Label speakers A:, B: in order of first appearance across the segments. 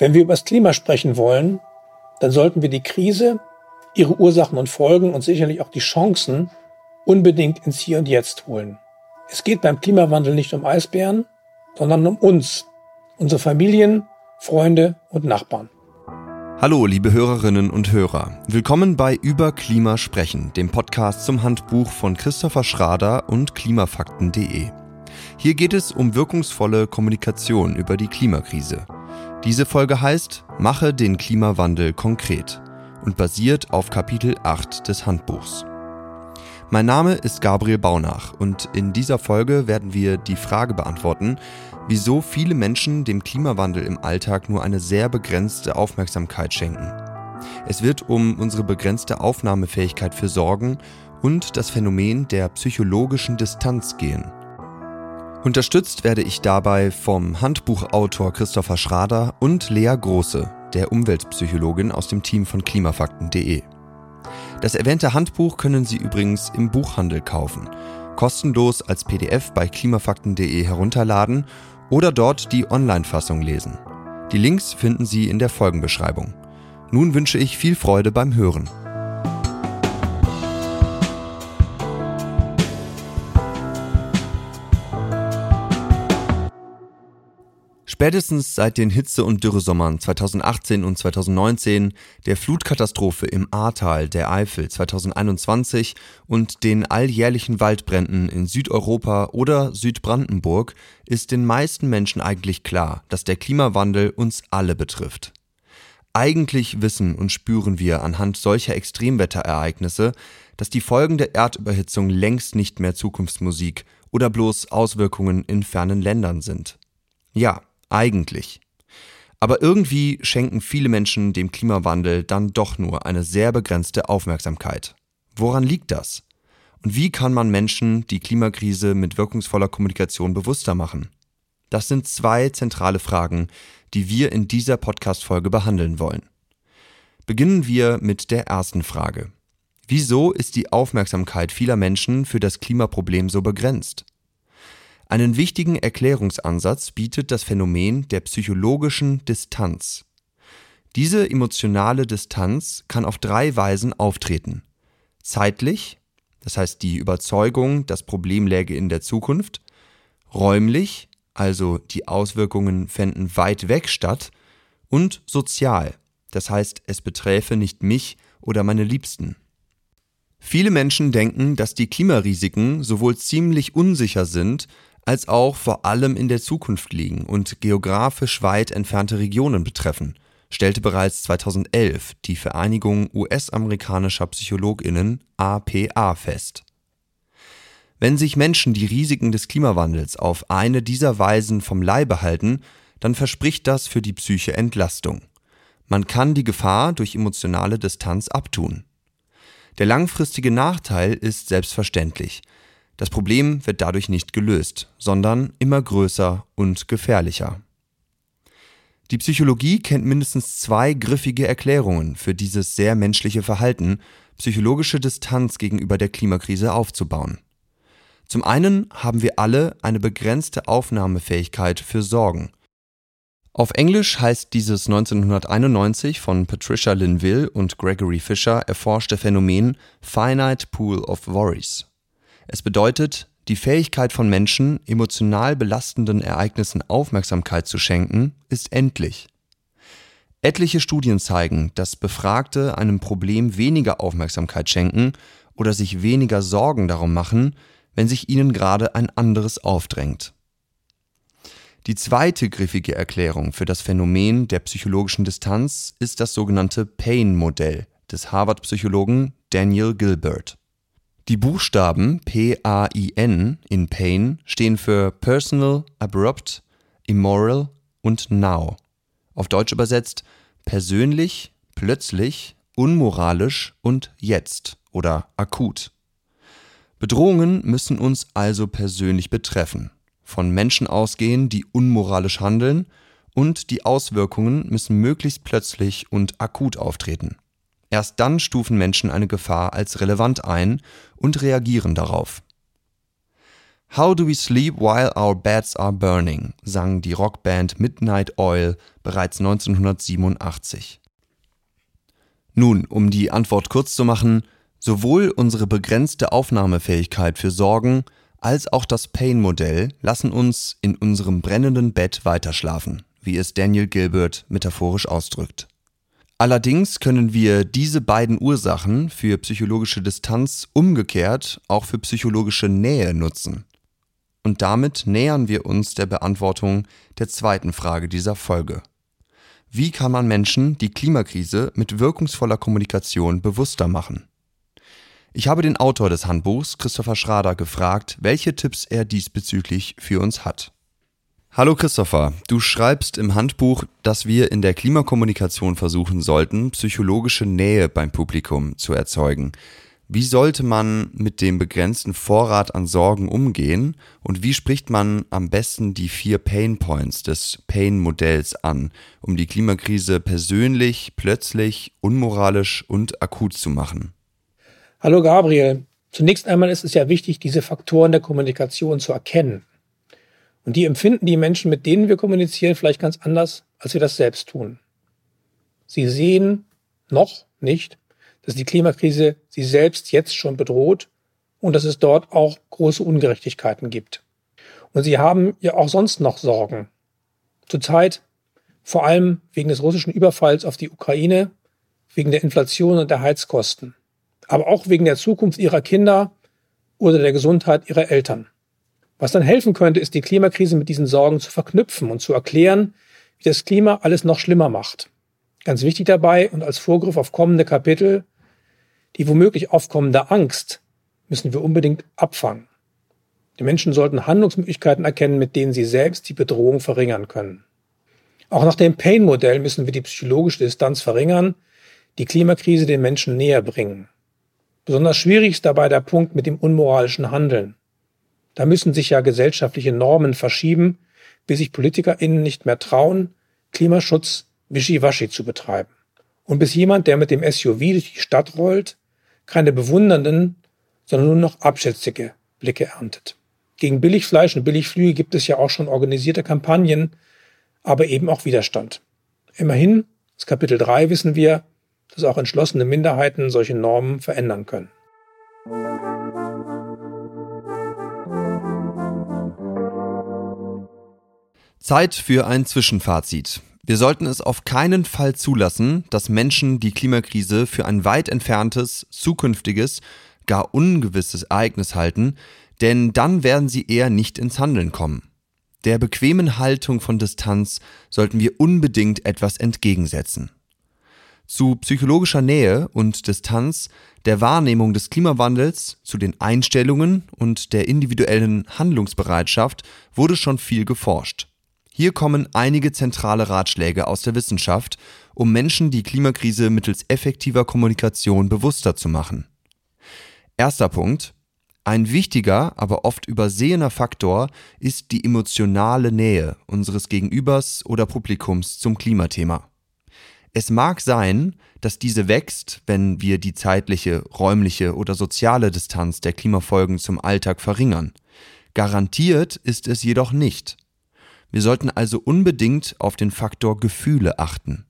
A: Wenn wir über das Klima sprechen wollen, dann sollten wir die Krise, ihre Ursachen und Folgen und sicherlich auch die Chancen unbedingt ins Hier und Jetzt holen. Es geht beim Klimawandel nicht um Eisbären, sondern um uns, unsere Familien, Freunde und Nachbarn.
B: Hallo, liebe Hörerinnen und Hörer. Willkommen bei Über Klima sprechen, dem Podcast zum Handbuch von Christopher Schrader und klimafakten.de. Hier geht es um wirkungsvolle Kommunikation über die Klimakrise. Diese Folge heißt Mache den Klimawandel konkret und basiert auf Kapitel 8 des Handbuchs. Mein Name ist Gabriel Baunach und in dieser Folge werden wir die Frage beantworten, wieso viele Menschen dem Klimawandel im Alltag nur eine sehr begrenzte Aufmerksamkeit schenken. Es wird um unsere begrenzte Aufnahmefähigkeit für Sorgen und das Phänomen der psychologischen Distanz gehen. Unterstützt werde ich dabei vom Handbuchautor Christopher Schrader und Lea Große, der Umweltpsychologin aus dem Team von klimafakten.de. Das erwähnte Handbuch können Sie übrigens im Buchhandel kaufen, kostenlos als PDF bei klimafakten.de herunterladen oder dort die Online-Fassung lesen. Die Links finden Sie in der Folgenbeschreibung. Nun wünsche ich viel Freude beim Hören. Spätestens seit den Hitze- und Dürresommern 2018 und 2019, der Flutkatastrophe im Ahrtal der Eifel 2021 und den alljährlichen Waldbränden in Südeuropa oder Südbrandenburg ist den meisten Menschen eigentlich klar, dass der Klimawandel uns alle betrifft. Eigentlich wissen und spüren wir anhand solcher Extremwetterereignisse, dass die Folgen der Erdüberhitzung längst nicht mehr Zukunftsmusik oder bloß Auswirkungen in fernen Ländern sind. Ja, eigentlich. Aber irgendwie schenken viele Menschen dem Klimawandel dann doch nur eine sehr begrenzte Aufmerksamkeit. Woran liegt das? Und wie kann man Menschen die Klimakrise mit wirkungsvoller Kommunikation bewusster machen? Das sind zwei zentrale Fragen, die wir in dieser Podcast-Folge behandeln wollen. Beginnen wir mit der ersten Frage. Wieso ist die Aufmerksamkeit vieler Menschen für das Klimaproblem so begrenzt? Einen wichtigen Erklärungsansatz bietet das Phänomen der psychologischen Distanz. Diese emotionale Distanz kann auf drei Weisen auftreten. Zeitlich, das heißt die Überzeugung, das Problem läge in der Zukunft, räumlich, also die Auswirkungen fänden weit weg statt, und sozial, das heißt es beträfe nicht mich oder meine Liebsten. Viele Menschen denken, dass die Klimarisiken sowohl ziemlich unsicher sind, als auch vor allem in der Zukunft liegen und geografisch weit entfernte Regionen betreffen, stellte bereits 2011 die Vereinigung US-amerikanischer Psychologinnen APA fest. Wenn sich Menschen die Risiken des Klimawandels auf eine dieser Weisen vom Leibe halten, dann verspricht das für die Psyche Entlastung. Man kann die Gefahr durch emotionale Distanz abtun. Der langfristige Nachteil ist selbstverständlich. Das Problem wird dadurch nicht gelöst, sondern immer größer und gefährlicher. Die Psychologie kennt mindestens zwei griffige Erklärungen für dieses sehr menschliche Verhalten, psychologische Distanz gegenüber der Klimakrise aufzubauen. Zum einen haben wir alle eine begrenzte Aufnahmefähigkeit für Sorgen. Auf Englisch heißt dieses 1991 von Patricia Linville und Gregory Fisher erforschte Phänomen Finite Pool of Worries. Es bedeutet, die Fähigkeit von Menschen, emotional belastenden Ereignissen Aufmerksamkeit zu schenken, ist endlich. Etliche Studien zeigen, dass Befragte einem Problem weniger Aufmerksamkeit schenken oder sich weniger Sorgen darum machen, wenn sich ihnen gerade ein anderes aufdrängt. Die zweite griffige Erklärung für das Phänomen der psychologischen Distanz ist das sogenannte Pain-Modell des Harvard-Psychologen Daniel Gilbert. Die Buchstaben P-A-I-N in Pain stehen für Personal, Abrupt, Immoral und Now. Auf Deutsch übersetzt persönlich, plötzlich, unmoralisch und jetzt oder akut. Bedrohungen müssen uns also persönlich betreffen, von Menschen ausgehen, die unmoralisch handeln, und die Auswirkungen müssen möglichst plötzlich und akut auftreten. Erst dann stufen Menschen eine Gefahr als relevant ein und reagieren darauf. How Do We Sleep While Our Beds Are Burning sang die Rockband Midnight Oil bereits 1987. Nun, um die Antwort kurz zu machen, sowohl unsere begrenzte Aufnahmefähigkeit für Sorgen als auch das Pain-Modell lassen uns in unserem brennenden Bett weiterschlafen, wie es Daniel Gilbert metaphorisch ausdrückt. Allerdings können wir diese beiden Ursachen für psychologische Distanz umgekehrt auch für psychologische Nähe nutzen. Und damit nähern wir uns der Beantwortung der zweiten Frage dieser Folge. Wie kann man Menschen die Klimakrise mit wirkungsvoller Kommunikation bewusster machen? Ich habe den Autor des Handbuchs, Christopher Schrader, gefragt, welche Tipps er diesbezüglich für uns hat. Hallo Christopher, du schreibst im Handbuch, dass wir in der Klimakommunikation versuchen sollten, psychologische Nähe beim Publikum zu erzeugen. Wie sollte man mit dem begrenzten Vorrat an Sorgen umgehen und wie spricht man am besten die vier Pain Points des Pain-Modells an, um die Klimakrise persönlich, plötzlich, unmoralisch und akut zu machen?
A: Hallo Gabriel. Zunächst einmal ist es ja wichtig, diese Faktoren der Kommunikation zu erkennen. Und die empfinden die Menschen, mit denen wir kommunizieren, vielleicht ganz anders, als wir das selbst tun. Sie sehen noch nicht, dass die Klimakrise sie selbst jetzt schon bedroht und dass es dort auch große Ungerechtigkeiten gibt. Und sie haben ja auch sonst noch Sorgen. Zurzeit vor allem wegen des russischen Überfalls auf die Ukraine, wegen der Inflation und der Heizkosten, aber auch wegen der Zukunft ihrer Kinder oder der Gesundheit ihrer Eltern. Was dann helfen könnte, ist die Klimakrise mit diesen Sorgen zu verknüpfen und zu erklären, wie das Klima alles noch schlimmer macht. Ganz wichtig dabei und als Vorgriff auf kommende Kapitel die womöglich aufkommende Angst müssen wir unbedingt abfangen. Die Menschen sollten Handlungsmöglichkeiten erkennen, mit denen sie selbst die Bedrohung verringern können. Auch nach dem Pain-Modell müssen wir die psychologische Distanz verringern, die Klimakrise den Menschen näher bringen. Besonders schwierig ist dabei der Punkt mit dem unmoralischen Handeln. Da müssen sich ja gesellschaftliche Normen verschieben, bis sich PolitikerInnen nicht mehr trauen, Klimaschutz wischiwaschi zu betreiben. Und bis jemand, der mit dem SUV durch die Stadt rollt, keine bewundernden, sondern nur noch abschätzige Blicke erntet. Gegen Billigfleisch und Billigflüge gibt es ja auch schon organisierte Kampagnen, aber eben auch Widerstand. Immerhin, das Kapitel 3 wissen wir, dass auch entschlossene Minderheiten solche Normen verändern können.
B: Zeit für ein Zwischenfazit. Wir sollten es auf keinen Fall zulassen, dass Menschen die Klimakrise für ein weit entferntes, zukünftiges, gar ungewisses Ereignis halten, denn dann werden sie eher nicht ins Handeln kommen. Der bequemen Haltung von Distanz sollten wir unbedingt etwas entgegensetzen. Zu psychologischer Nähe und Distanz, der Wahrnehmung des Klimawandels, zu den Einstellungen und der individuellen Handlungsbereitschaft wurde schon viel geforscht. Hier kommen einige zentrale Ratschläge aus der Wissenschaft, um Menschen die Klimakrise mittels effektiver Kommunikation bewusster zu machen. Erster Punkt. Ein wichtiger, aber oft übersehener Faktor ist die emotionale Nähe unseres Gegenübers oder Publikums zum Klimathema. Es mag sein, dass diese wächst, wenn wir die zeitliche, räumliche oder soziale Distanz der Klimafolgen zum Alltag verringern. Garantiert ist es jedoch nicht. Wir sollten also unbedingt auf den Faktor Gefühle achten.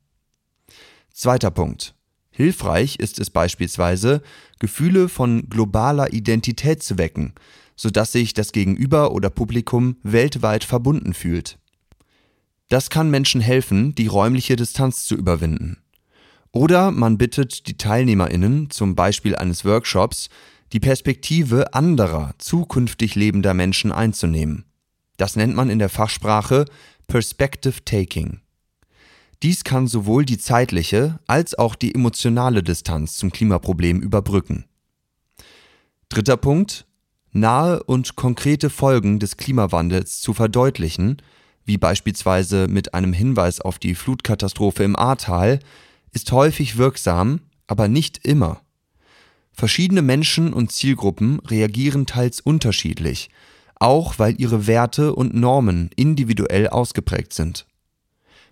B: Zweiter Punkt. Hilfreich ist es beispielsweise, Gefühle von globaler Identität zu wecken, sodass sich das Gegenüber oder Publikum weltweit verbunden fühlt. Das kann Menschen helfen, die räumliche Distanz zu überwinden. Oder man bittet die Teilnehmerinnen, zum Beispiel eines Workshops, die Perspektive anderer, zukünftig lebender Menschen einzunehmen. Das nennt man in der Fachsprache Perspective Taking. Dies kann sowohl die zeitliche als auch die emotionale Distanz zum Klimaproblem überbrücken. Dritter Punkt. Nahe und konkrete Folgen des Klimawandels zu verdeutlichen, wie beispielsweise mit einem Hinweis auf die Flutkatastrophe im Ahrtal, ist häufig wirksam, aber nicht immer. Verschiedene Menschen und Zielgruppen reagieren teils unterschiedlich auch weil ihre Werte und Normen individuell ausgeprägt sind.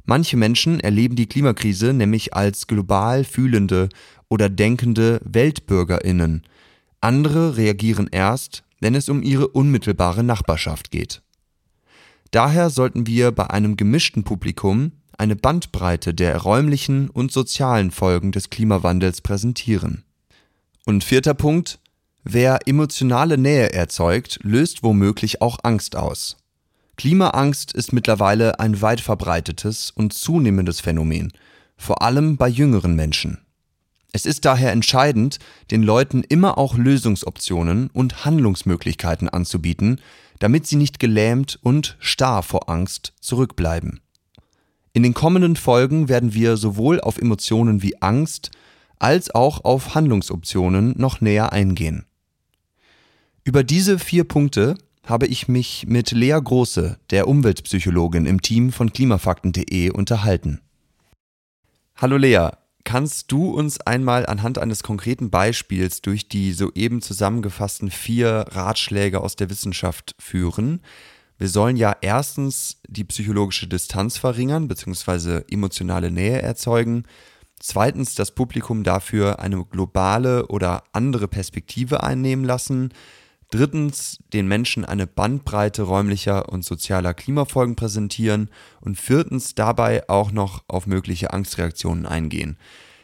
B: Manche Menschen erleben die Klimakrise nämlich als global fühlende oder denkende Weltbürgerinnen, andere reagieren erst, wenn es um ihre unmittelbare Nachbarschaft geht. Daher sollten wir bei einem gemischten Publikum eine Bandbreite der räumlichen und sozialen Folgen des Klimawandels präsentieren. Und vierter Punkt, wer emotionale Nähe erzeugt, löst womöglich auch Angst aus. Klimaangst ist mittlerweile ein weit verbreitetes und zunehmendes Phänomen, vor allem bei jüngeren Menschen. Es ist daher entscheidend, den Leuten immer auch Lösungsoptionen und Handlungsmöglichkeiten anzubieten, damit sie nicht gelähmt und starr vor Angst zurückbleiben. In den kommenden Folgen werden wir sowohl auf Emotionen wie Angst als auch auf Handlungsoptionen noch näher eingehen. Über diese vier Punkte habe ich mich mit Lea Große, der Umweltpsychologin im Team von klimafakten.de, unterhalten. Hallo Lea, kannst du uns einmal anhand eines konkreten Beispiels durch die soeben zusammengefassten vier Ratschläge aus der Wissenschaft führen? Wir sollen ja erstens die psychologische Distanz verringern bzw. emotionale Nähe erzeugen. Zweitens das Publikum dafür eine globale oder andere Perspektive einnehmen lassen. Drittens den Menschen eine Bandbreite räumlicher und sozialer Klimafolgen präsentieren. Und viertens dabei auch noch auf mögliche Angstreaktionen eingehen.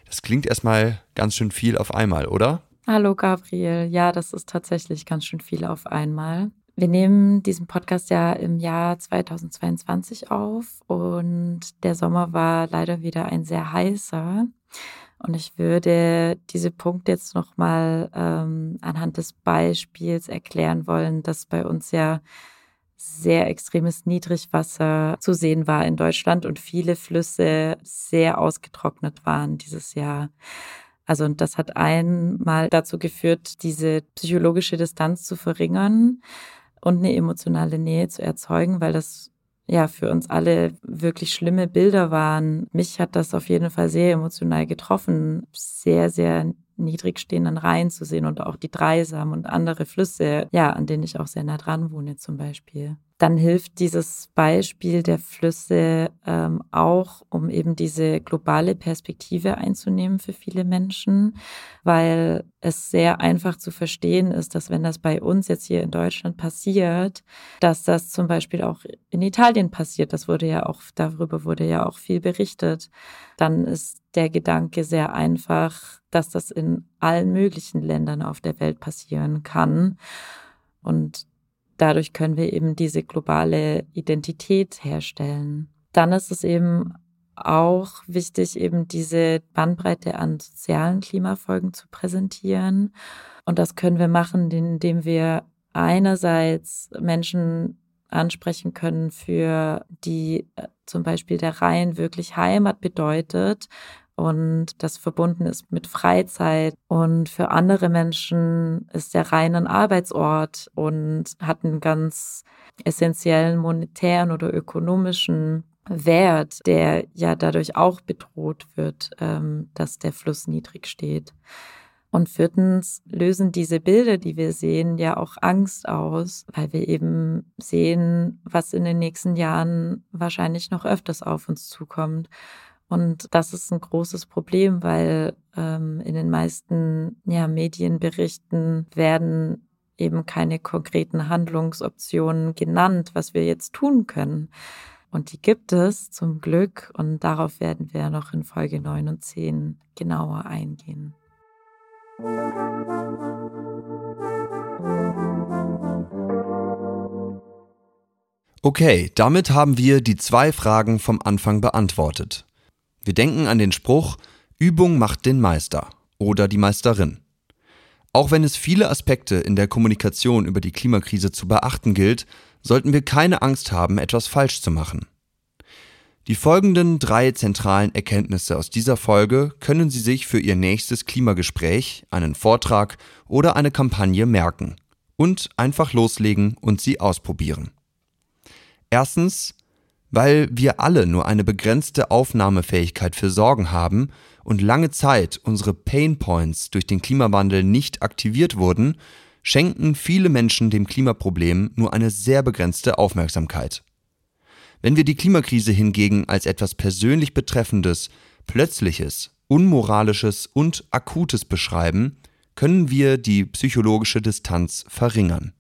B: Das klingt erstmal ganz schön viel auf einmal, oder?
C: Hallo Gabriel. Ja, das ist tatsächlich ganz schön viel auf einmal. Wir nehmen diesen Podcast ja im Jahr 2022 auf und der Sommer war leider wieder ein sehr heißer. Und ich würde diese Punkte jetzt nochmal ähm, anhand des Beispiels erklären wollen, dass bei uns ja sehr extremes Niedrigwasser zu sehen war in Deutschland und viele Flüsse sehr ausgetrocknet waren dieses Jahr. Also und das hat einmal dazu geführt, diese psychologische Distanz zu verringern und eine emotionale Nähe zu erzeugen, weil das ja für uns alle wirklich schlimme Bilder waren. Mich hat das auf jeden Fall sehr emotional getroffen, sehr, sehr niedrig stehenden Rhein zu sehen und auch die Dreisam und andere Flüsse, ja, an denen ich auch sehr nah dran wohne zum Beispiel dann hilft dieses Beispiel der Flüsse ähm, auch, um eben diese globale Perspektive einzunehmen für viele Menschen, weil es sehr einfach zu verstehen ist, dass wenn das bei uns jetzt hier in Deutschland passiert, dass das zum Beispiel auch in Italien passiert. Das wurde ja auch, darüber wurde ja auch viel berichtet. Dann ist der Gedanke sehr einfach, dass das in allen möglichen Ländern auf der Welt passieren kann. Und dadurch können wir eben diese globale Identität herstellen. Dann ist es eben auch wichtig, eben diese Bandbreite an sozialen Klimafolgen zu präsentieren. Und das können wir machen, indem wir einerseits Menschen ansprechen können, für die äh, zum Beispiel der Rhein wirklich Heimat bedeutet und das verbunden ist mit Freizeit. Und für andere Menschen ist der Rhein ein Arbeitsort und hat einen ganz essentiellen monetären oder ökonomischen Wert, der ja dadurch auch bedroht wird, ähm, dass der Fluss niedrig steht. Und viertens lösen diese Bilder, die wir sehen, ja auch Angst aus, weil wir eben sehen, was in den nächsten Jahren wahrscheinlich noch öfters auf uns zukommt. Und das ist ein großes Problem, weil ähm, in den meisten ja, Medienberichten werden eben keine konkreten Handlungsoptionen genannt, was wir jetzt tun können. Und die gibt es zum Glück und darauf werden wir noch in Folge 9 und 10 genauer eingehen.
B: Okay, damit haben wir die zwei Fragen vom Anfang beantwortet. Wir denken an den Spruch, Übung macht den Meister oder die Meisterin. Auch wenn es viele Aspekte in der Kommunikation über die Klimakrise zu beachten gilt, sollten wir keine Angst haben, etwas falsch zu machen. Die folgenden drei zentralen Erkenntnisse aus dieser Folge können Sie sich für Ihr nächstes Klimagespräch, einen Vortrag oder eine Kampagne merken und einfach loslegen und sie ausprobieren. Erstens, weil wir alle nur eine begrenzte Aufnahmefähigkeit für Sorgen haben und lange Zeit unsere Pain Points durch den Klimawandel nicht aktiviert wurden, schenken viele Menschen dem Klimaproblem nur eine sehr begrenzte Aufmerksamkeit. Wenn wir die Klimakrise hingegen als etwas persönlich Betreffendes, Plötzliches, Unmoralisches und Akutes beschreiben, können wir die psychologische Distanz verringern.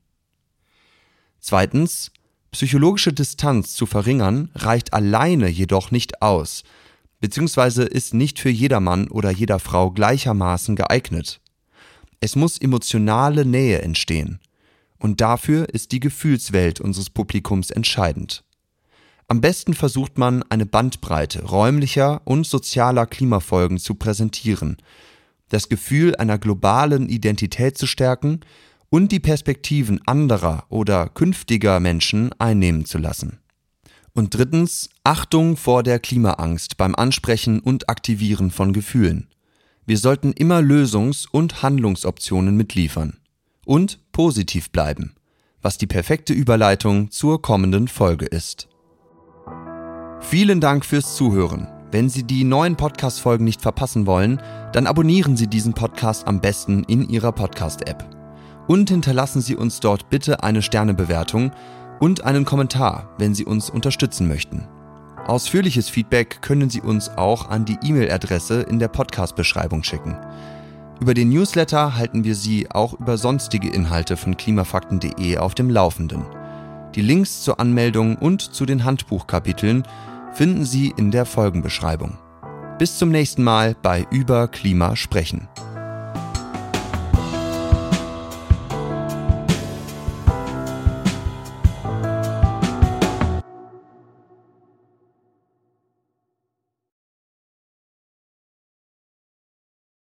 B: Zweitens, psychologische Distanz zu verringern reicht alleine jedoch nicht aus, beziehungsweise ist nicht für jedermann oder jeder Frau gleichermaßen geeignet. Es muss emotionale Nähe entstehen. Und dafür ist die Gefühlswelt unseres Publikums entscheidend. Am besten versucht man, eine Bandbreite räumlicher und sozialer Klimafolgen zu präsentieren, das Gefühl einer globalen Identität zu stärken und die Perspektiven anderer oder künftiger Menschen einnehmen zu lassen. Und drittens, Achtung vor der Klimaangst beim Ansprechen und Aktivieren von Gefühlen. Wir sollten immer Lösungs- und Handlungsoptionen mitliefern. Und positiv bleiben, was die perfekte Überleitung zur kommenden Folge ist. Vielen Dank fürs Zuhören. Wenn Sie die neuen Podcast-Folgen nicht verpassen wollen, dann abonnieren Sie diesen Podcast am besten in Ihrer Podcast-App. Und hinterlassen Sie uns dort bitte eine Sternebewertung und einen Kommentar, wenn Sie uns unterstützen möchten. Ausführliches Feedback können Sie uns auch an die E-Mail-Adresse in der Podcast-Beschreibung schicken. Über den Newsletter halten wir Sie auch über sonstige Inhalte von klimafakten.de auf dem Laufenden. Die Links zur Anmeldung und zu den Handbuchkapiteln finden Sie in der Folgenbeschreibung. Bis zum nächsten Mal bei Über Klima sprechen.